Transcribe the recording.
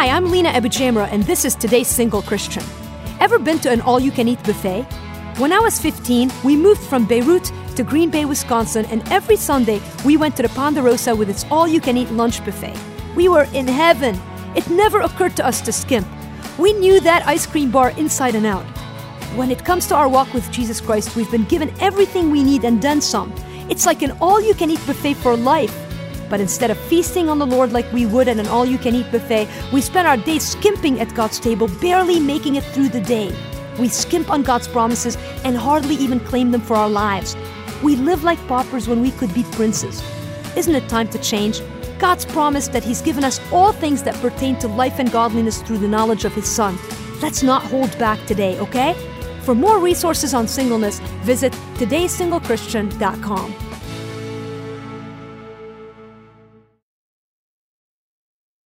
Hi, I'm Lina Abujamra, and this is today's Single Christian. Ever been to an all you can eat buffet? When I was 15, we moved from Beirut to Green Bay, Wisconsin, and every Sunday we went to the Ponderosa with its all you can eat lunch buffet. We were in heaven. It never occurred to us to skimp. We knew that ice cream bar inside and out. When it comes to our walk with Jesus Christ, we've been given everything we need and then some. It's like an all you can eat buffet for life. But instead of feasting on the Lord like we would at an all you can eat buffet, we spend our days skimping at God's table, barely making it through the day. We skimp on God's promises and hardly even claim them for our lives. We live like paupers when we could be princes. Isn't it time to change? God's promised that He's given us all things that pertain to life and godliness through the knowledge of His Son. Let's not hold back today, okay? For more resources on singleness, visit todaysinglechristian.com.